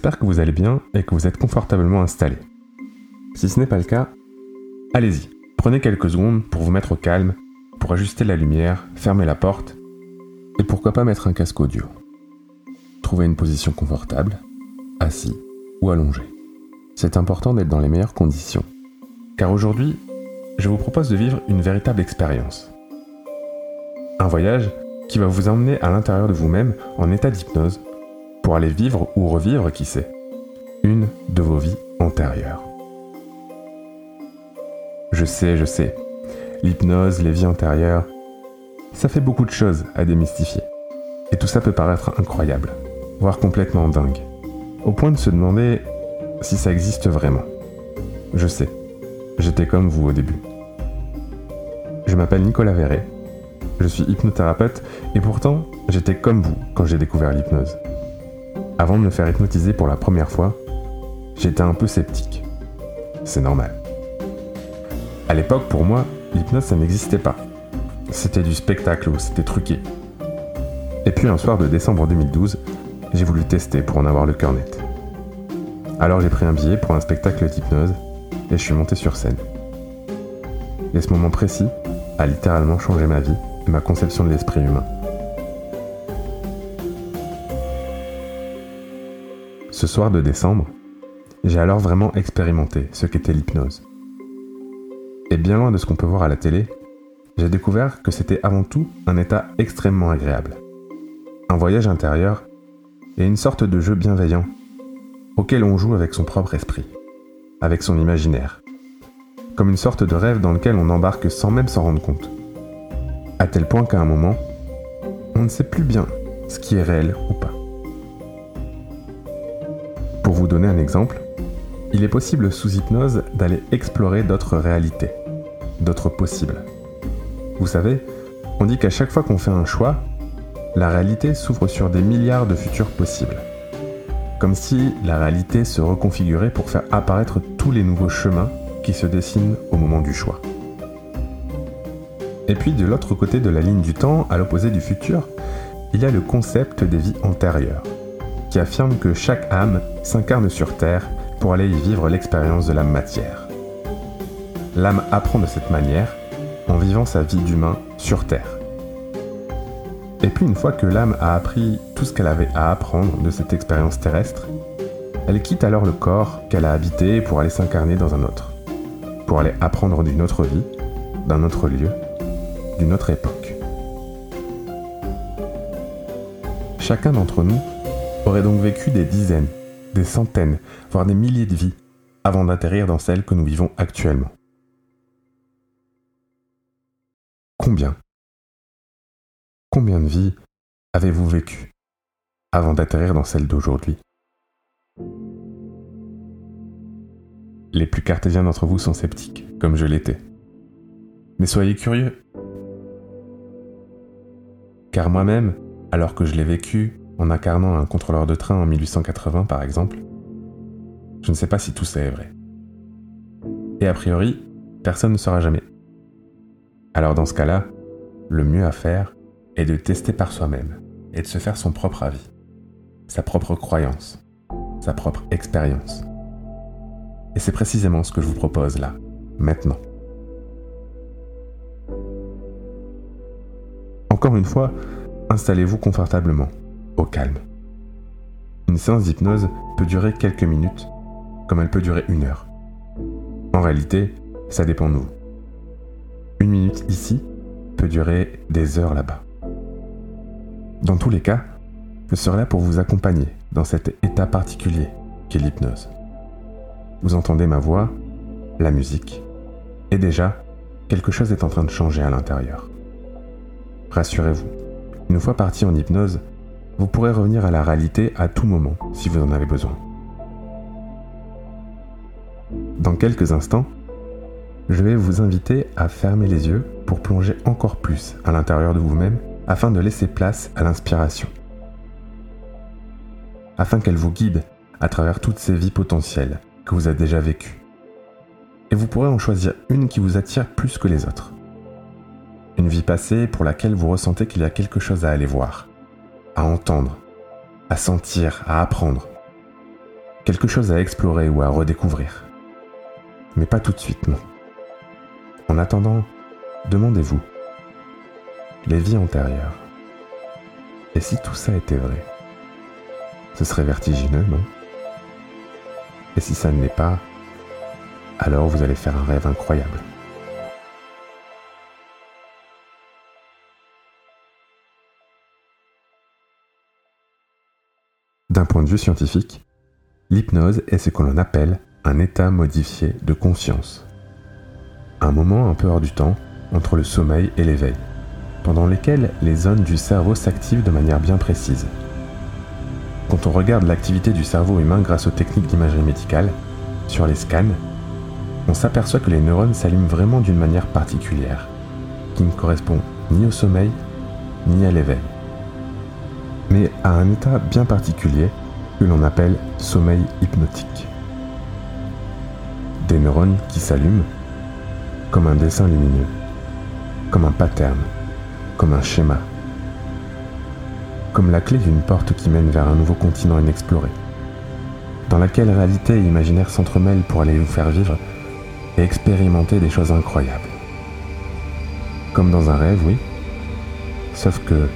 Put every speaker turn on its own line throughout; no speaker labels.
J'espère que vous allez bien et que vous êtes confortablement installé. Si ce n'est pas le cas, allez-y, prenez quelques secondes pour vous mettre au calme, pour ajuster la lumière, fermer la porte et pourquoi pas mettre un casque audio. Trouvez une position confortable, assis ou allongé. C'est important d'être dans les meilleures conditions. Car aujourd'hui, je vous propose de vivre une véritable expérience. Un voyage qui va vous emmener à l'intérieur de vous-même en état d'hypnose pour aller vivre ou revivre, qui sait, une de vos vies antérieures. Je sais, je sais, l'hypnose, les vies antérieures, ça fait beaucoup de choses à démystifier. Et tout ça peut paraître incroyable, voire complètement dingue, au point de se demander si ça existe vraiment. Je sais, j'étais comme vous au début. Je m'appelle Nicolas Verret, je suis hypnothérapeute et pourtant j'étais comme vous quand j'ai découvert l'hypnose. Avant de me faire hypnotiser pour la première fois, j'étais un peu sceptique. C'est normal. À l'époque, pour moi, l'hypnose, ça n'existait pas. C'était du spectacle ou c'était truqué. Et puis un soir de décembre 2012, j'ai voulu tester pour en avoir le cœur net. Alors j'ai pris un billet pour un spectacle d'hypnose et je suis monté sur scène. Et ce moment précis a littéralement changé ma vie et ma conception de l'esprit humain. Ce soir de décembre, j'ai alors vraiment expérimenté ce qu'était l'hypnose. Et bien loin de ce qu'on peut voir à la télé, j'ai découvert que c'était avant tout un état extrêmement agréable. Un voyage intérieur et une sorte de jeu bienveillant auquel on joue avec son propre esprit, avec son imaginaire, comme une sorte de rêve dans lequel on embarque sans même s'en rendre compte. À tel point qu'à un moment, on ne sait plus bien ce qui est réel ou pas. Donner un exemple, il est possible sous hypnose d'aller explorer d'autres réalités, d'autres possibles. Vous savez, on dit qu'à chaque fois qu'on fait un choix, la réalité s'ouvre sur des milliards de futurs possibles. Comme si la réalité se reconfigurait pour faire apparaître tous les nouveaux chemins qui se dessinent au moment du choix. Et puis de l'autre côté de la ligne du temps, à l'opposé du futur, il y a le concept des vies antérieures qui affirme que chaque âme s'incarne sur Terre pour aller y vivre l'expérience de la matière. L'âme apprend de cette manière en vivant sa vie d'humain sur Terre. Et puis une fois que l'âme a appris tout ce qu'elle avait à apprendre de cette expérience terrestre, elle quitte alors le corps qu'elle a habité pour aller s'incarner dans un autre, pour aller apprendre d'une autre vie, d'un autre lieu, d'une autre époque. Chacun d'entre nous donc vécu des dizaines, des centaines, voire des milliers de vies avant d'atterrir dans celle que nous vivons actuellement. Combien? Combien de vies avez-vous vécu avant d'atterrir dans celle d'aujourd'hui? Les plus cartésiens d'entre vous sont sceptiques, comme je l'étais. Mais soyez curieux. Car moi-même, alors que je l'ai vécu, en incarnant un contrôleur de train en 1880 par exemple, je ne sais pas si tout ça est vrai. Et a priori, personne ne saura jamais. Alors dans ce cas-là, le mieux à faire est de tester par soi-même et de se faire son propre avis, sa propre croyance, sa propre expérience. Et c'est précisément ce que je vous propose là, maintenant. Encore une fois, installez-vous confortablement au calme. Une séance d'hypnose peut durer quelques minutes, comme elle peut durer une heure. En réalité, ça dépend de vous. Une minute ici peut durer des heures là-bas. Dans tous les cas, je serai là pour vous accompagner dans cet état particulier qu'est l'hypnose. Vous entendez ma voix, la musique, et déjà, quelque chose est en train de changer à l'intérieur. Rassurez-vous, une fois parti en hypnose, vous pourrez revenir à la réalité à tout moment si vous en avez besoin. Dans quelques instants, je vais vous inviter à fermer les yeux pour plonger encore plus à l'intérieur de vous-même afin de laisser place à l'inspiration. Afin qu'elle vous guide à travers toutes ces vies potentielles que vous avez déjà vécues. Et vous pourrez en choisir une qui vous attire plus que les autres. Une vie passée pour laquelle vous ressentez qu'il y a quelque chose à aller voir, à entendre, à sentir, à apprendre. quelque chose à explorer ou à redécouvrir. Mais pas tout de suite, non. En attendant, demandez-vous, les vies antérieures, et si tout ça était vrai Ce serait vertigineux, non? Et si ça ne l'est pas, alors vous allez faire un rêve incroyable. D'un point de vue scientifique, l'hypnose est ce que l'on appelle un état modifié de conscience. Un moment un peu hors du temps entre le sommeil et l'éveil, pendant lesquels les zones du cerveau s'activent de manière bien précise. Quand on regarde l'activité du cerveau humain grâce aux techniques d'imagerie médicale, sur les scans, on s'aperçoit que les neurones s'allument vraiment d'une manière particulière, qui ne correspond ni au sommeil ni à l'éveil mais à un état bien particulier que l'on appelle sommeil hypnotique. Des neurones qui s'allument comme un dessin lumineux, comme un pattern, comme un schéma, comme la clé d'une porte qui mène vers un nouveau continent inexploré, dans laquelle réalité et imaginaire s'entremêlent pour aller vous faire vivre et expérimenter des choses incroyables. Comme dans un rêve, oui, sauf que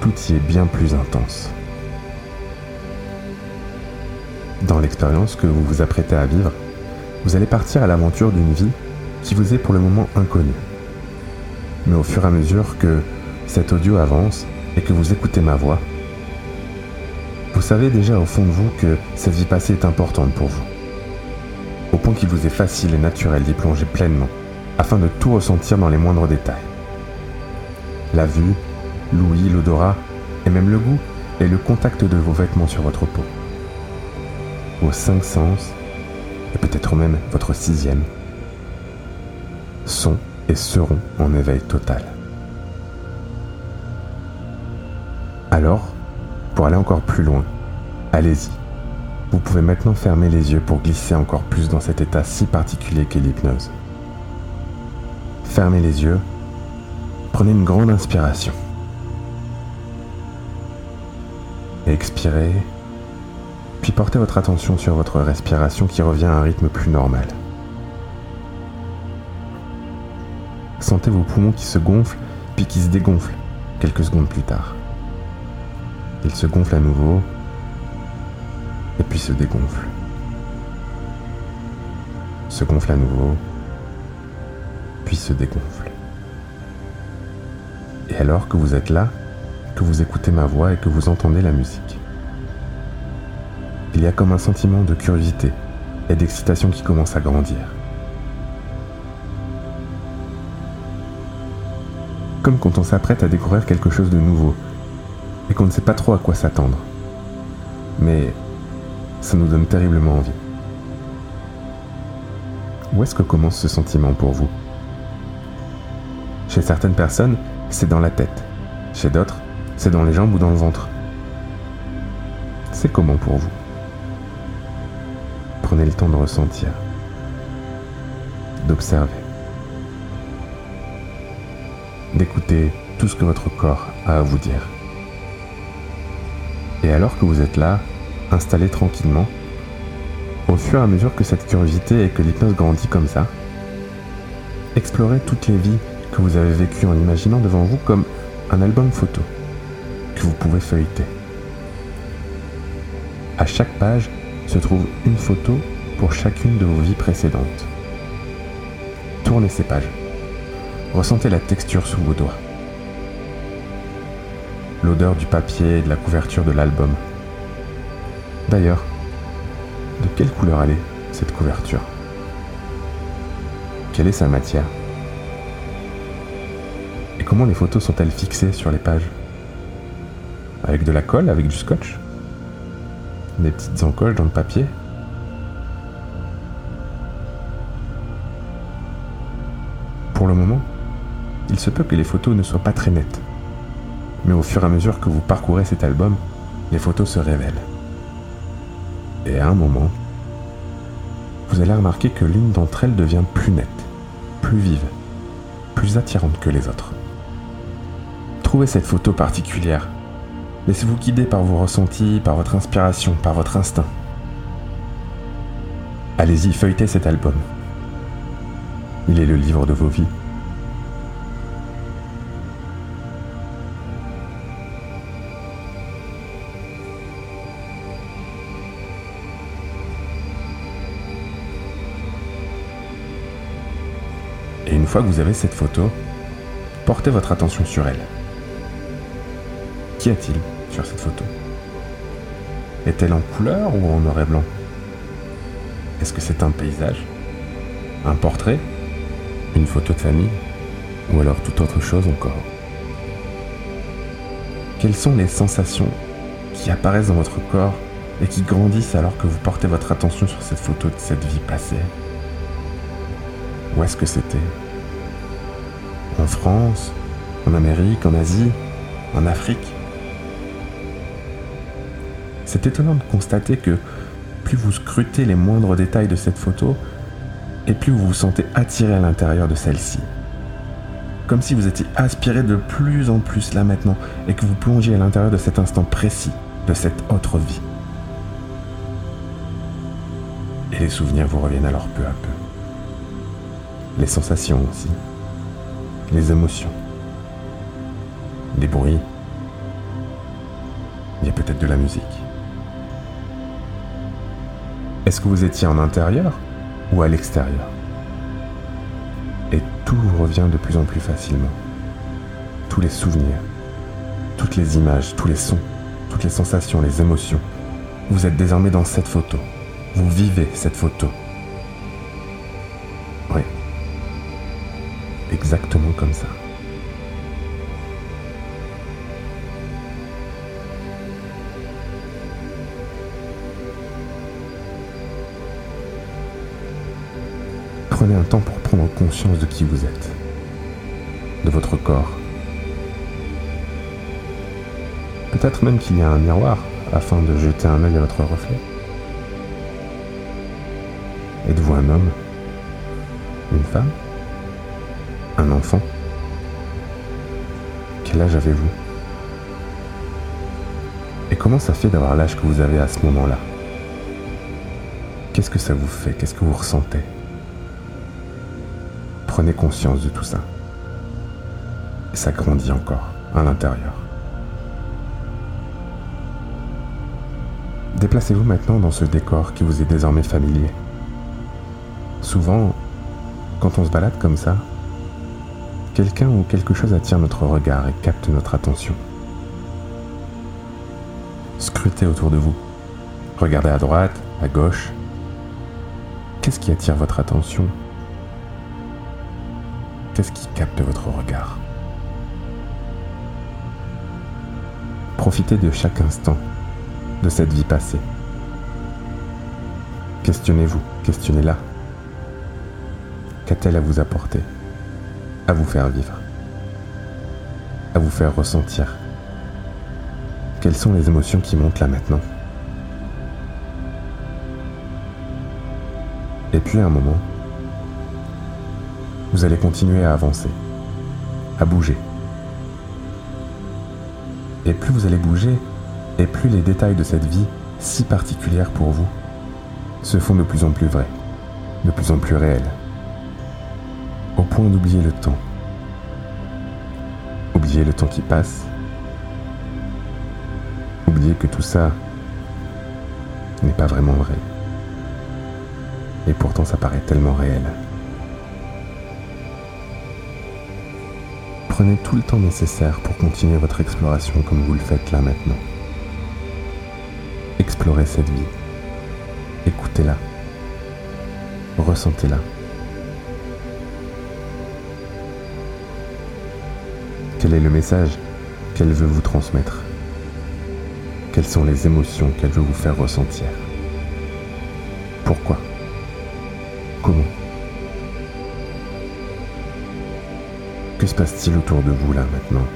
tout y est bien plus intense. Dans l'expérience que vous vous apprêtez à vivre, vous allez partir à l'aventure d'une vie qui vous est pour le moment inconnue. Mais au fur et à mesure que cet audio avance et que vous écoutez ma voix, vous savez déjà au fond de vous que cette vie passée est importante pour vous. Au point qu'il vous est facile et naturel d'y plonger pleinement, afin de tout ressentir dans les moindres détails. La vue, l'ouïe, l'odorat, et même le goût et le contact de vos vêtements sur votre peau. Vos cinq sens, et peut-être même votre sixième, sont et seront en éveil total. Alors, pour aller encore plus loin, allez-y. Vous pouvez maintenant fermer les yeux pour glisser encore plus dans cet état si particulier qu'est l'hypnose. Fermez les yeux, prenez une grande inspiration. Expirez, puis portez votre attention sur votre respiration qui revient à un rythme plus normal. Sentez vos poumons qui se gonflent puis qui se dégonflent quelques secondes plus tard. Ils se gonflent à nouveau et puis se dégonflent. Se gonflent à nouveau puis se dégonflent. Et alors que vous êtes là, que vous écoutez ma voix et que vous entendez la musique. Il y a comme un sentiment de curiosité et d'excitation qui commence à grandir. Comme quand on s'apprête à découvrir quelque chose de nouveau et qu'on ne sait pas trop à quoi s'attendre. Mais ça nous donne terriblement envie. Où est-ce que commence ce sentiment pour vous? Chez certaines personnes, c'est dans la tête. Chez d'autres, c'est dans les jambes ou dans le ventre? C'est comment pour vous? Prenez le temps de ressentir, d'observer, d'écouter tout ce que votre corps a à vous dire. Et alors que vous êtes là, installé tranquillement, au fur et à mesure que cette curiosité et que l'hypnose grandit comme ça, explorez toutes les vies que vous avez vécues en imaginant devant vous comme un album photo vous pouvez feuilleter. À chaque page se trouve une photo pour chacune de vos vies précédentes. Tournez ces pages. Ressentez la texture sous vos doigts. L'odeur du papier et de la couverture de l'album. D'ailleurs, de quelle couleur elle est, cette couverture? Quelle est sa matière? Et comment les photos sont-elles fixées sur les pages? Avec de la colle, avec du scotch Des petites encoches dans le papier Pour le moment, il se peut que les photos ne soient pas très nettes. Mais au fur et à mesure que vous parcourez cet album, les photos se révèlent. Et à un moment, vous allez remarquer que l'une d'entre elles devient plus nette, plus vive, plus attirante que les autres. Trouvez cette photo particulière Laissez-vous guider par vos ressentis, par votre inspiration, par votre instinct. Allez-y, feuilletez cet album. Il est le livre de vos vies. Et une fois que vous avez cette photo, portez votre attention sur elle. Qu'y a-t-il sur cette photo? Est-elle en couleur ou en noir et blanc? Est-ce que c'est un paysage? Un portrait? Une photo de famille? Ou alors toute autre chose encore? Quelles sont les sensations qui apparaissent dans votre corps et qui grandissent alors que vous portez votre attention sur cette photo de cette vie passée? Où est-ce que c'était? En France? En Amérique? En Asie? En Afrique? C'est étonnant de constater que plus vous scrutez les moindres détails de cette photo, et plus vous vous sentez attiré à l'intérieur de celle-ci. Comme si vous étiez aspiré de plus en plus là maintenant et que vous plongiez à l'intérieur de cet instant précis, de cette autre vie. Et les souvenirs vous reviennent alors peu à peu. Les sensations aussi. Les émotions. Des bruits. Il y a peut-être de la musique. Est-ce que vous étiez en intérieur ou à l'extérieur? Et tout revient de plus en plus facilement. Tous les souvenirs, toutes les images, tous les sons, toutes les sensations, les émotions. Vous êtes désormais dans cette photo. Vous vivez cette photo. Oui. Exactement comme ça. Prenez un temps pour prendre conscience de qui vous êtes, de votre corps. Peut-être même qu'il y a un miroir afin de jeter un œil à votre reflet. Êtes-vous un homme? Une femme? Un enfant? Quel âge avez-vous? Et comment ça fait d'avoir l'âge que vous avez à ce moment-là? Qu'est-ce que ça vous fait? Qu'est-ce que vous ressentez? Prenez conscience de tout ça. Et ça grandit encore à l'intérieur. Déplacez-vous maintenant dans ce décor qui vous est désormais familier. Souvent, quand on se balade comme ça, quelqu'un ou quelque chose attire notre regard et capte notre attention. Scrutez autour de vous. Regardez à droite, à gauche. Qu'est-ce qui attire votre attention? Qu'est-ce qui capte votre regard? Profitez de chaque instant de cette vie passée. Questionnez-vous, questionnez-la. Qu'a-t-elle à vous apporter? À vous faire vivre? À vous faire ressentir? Quelles sont les émotions qui montent là maintenant? Et puis à un moment, vous allez continuer à avancer, à bouger. Et plus vous allez bouger, et plus les détails de cette vie, si particulière pour vous, se font de plus en plus vrais, de plus en plus réels, au point d'oublier le temps. Oublier le temps qui passe, oublier que tout ça n'est pas vraiment vrai. Et pourtant ça paraît tellement réel. Prenez tout le temps nécessaire pour continuer votre exploration comme vous le faites là maintenant. Explorez cette vie. Écoutez-la. Ressentez-la. Quel est le message qu'elle veut vous transmettre? Quelles sont les émotions qu'elle veut vous faire ressentir? Pourquoi? Comment? Que se passe-t-il autour de vous là maintenant?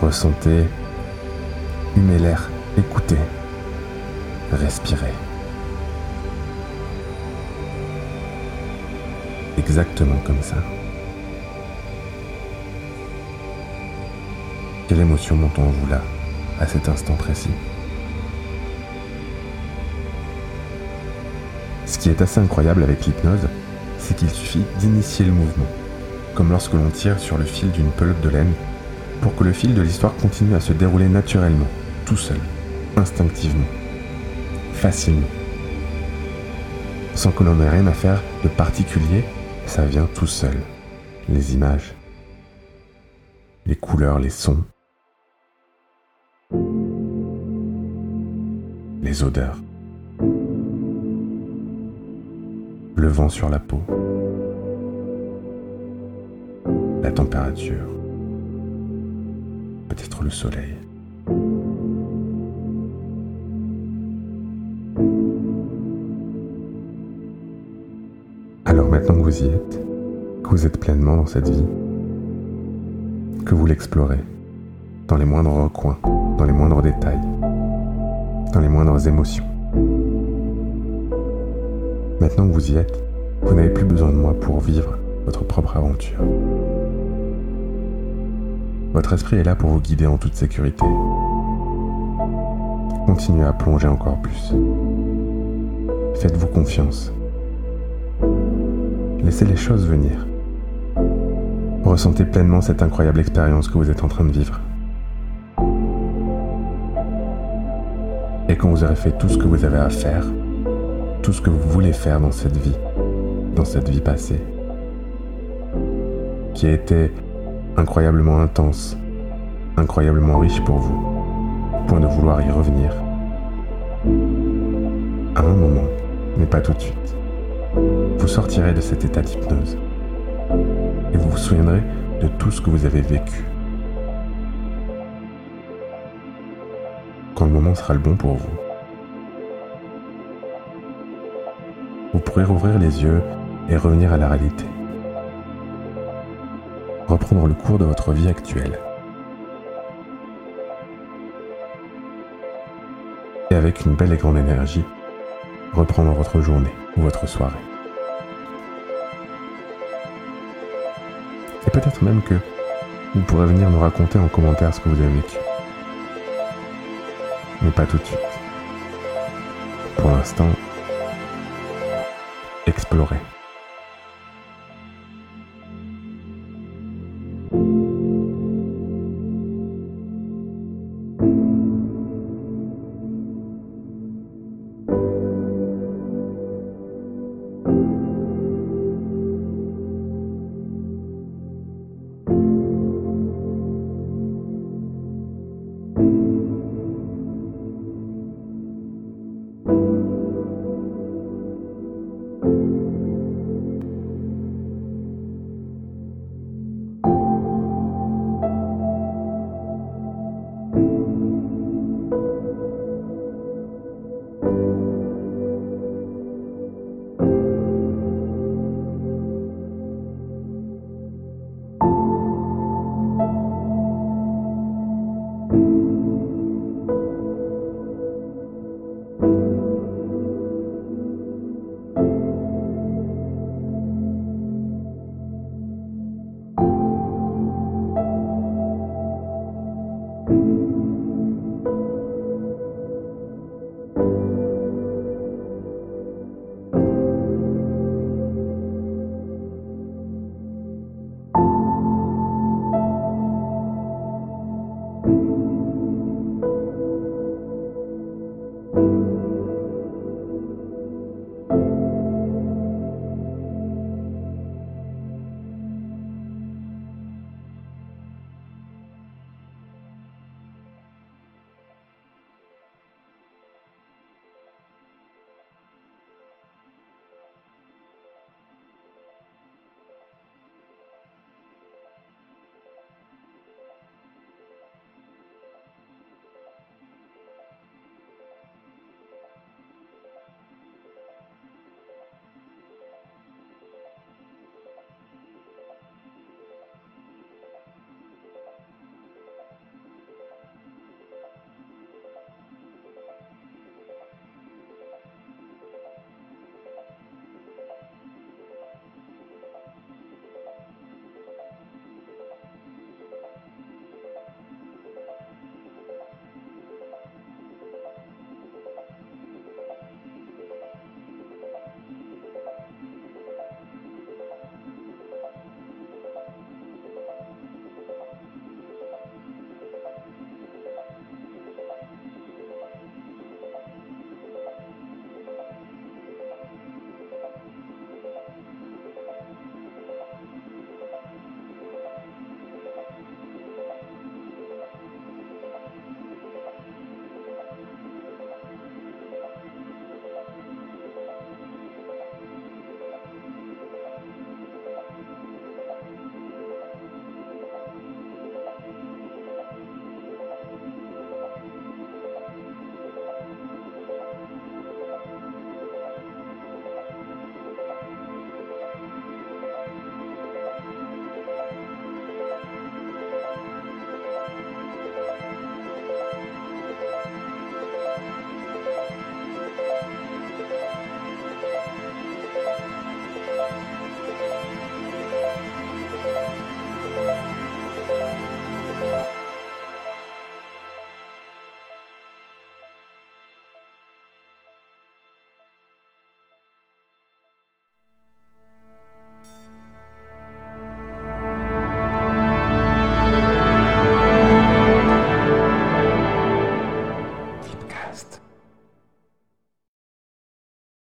Ressentez, humez l'air, écoutez, respirez. Exactement comme ça. Quelle émotion monte en vous là, à cet instant précis? Ce qui est assez incroyable avec l'hypnose, c'est qu'il suffit d'initier le mouvement, comme lorsque l'on tire sur le fil d'une pelote de laine, pour que le fil de l'histoire continue à se dérouler naturellement, tout seul, instinctivement, facilement. Sans que l'on ait rien à faire de particulier, ça vient tout seul. Les images, les couleurs, les sons, les odeurs. Le vent sur la peau. La température. Peut-être le soleil. Alors maintenant que vous y êtes, que vous êtes pleinement dans cette vie, que vous l'explorez, dans les moindres recoins, dans les moindres détails, dans les moindres émotions. Maintenant que vous y êtes, vous n'avez plus besoin de moi pour vivre votre propre aventure. Votre esprit est là pour vous guider en toute sécurité. Continuez à plonger encore plus. Faites-vous confiance. Laissez les choses venir. Ressentez pleinement cette incroyable expérience que vous êtes en train de vivre. Et quand vous aurez fait tout ce que vous avez à faire, tout ce que vous voulez faire dans cette vie, dans cette vie passée, qui a été incroyablement intense, incroyablement riche pour vous, au point de vouloir y revenir. À un moment, mais pas tout de suite, vous sortirez de cet état d'hypnose et vous vous souviendrez de tout ce que vous avez vécu. Quand le moment sera le bon pour vous, vous pourrez rouvrir les yeux et revenir à la réalité. Le cours de votre vie actuelle. Et avec une belle et grande énergie, reprendre votre journée ou votre soirée. Et peut-être même que vous pourrez venir nous raconter en commentaire ce que vous avez vécu. Mais pas tout de suite. Pour l'instant, explorer.